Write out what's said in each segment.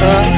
Uh.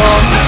more